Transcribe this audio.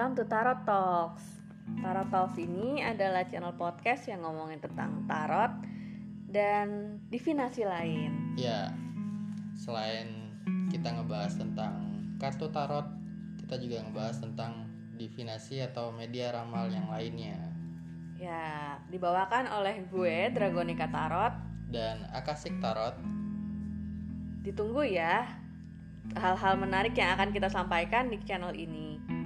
welcome to Tarot Talks. Tarot Talks ini adalah channel podcast yang ngomongin tentang tarot dan divinasi lain. Ya, selain kita ngebahas tentang kartu tarot, kita juga ngebahas tentang divinasi atau media ramal yang lainnya. Ya, dibawakan oleh gue Dragonika Tarot. Dan Akasik Tarot. Ditunggu ya hal-hal menarik yang akan kita sampaikan di channel ini.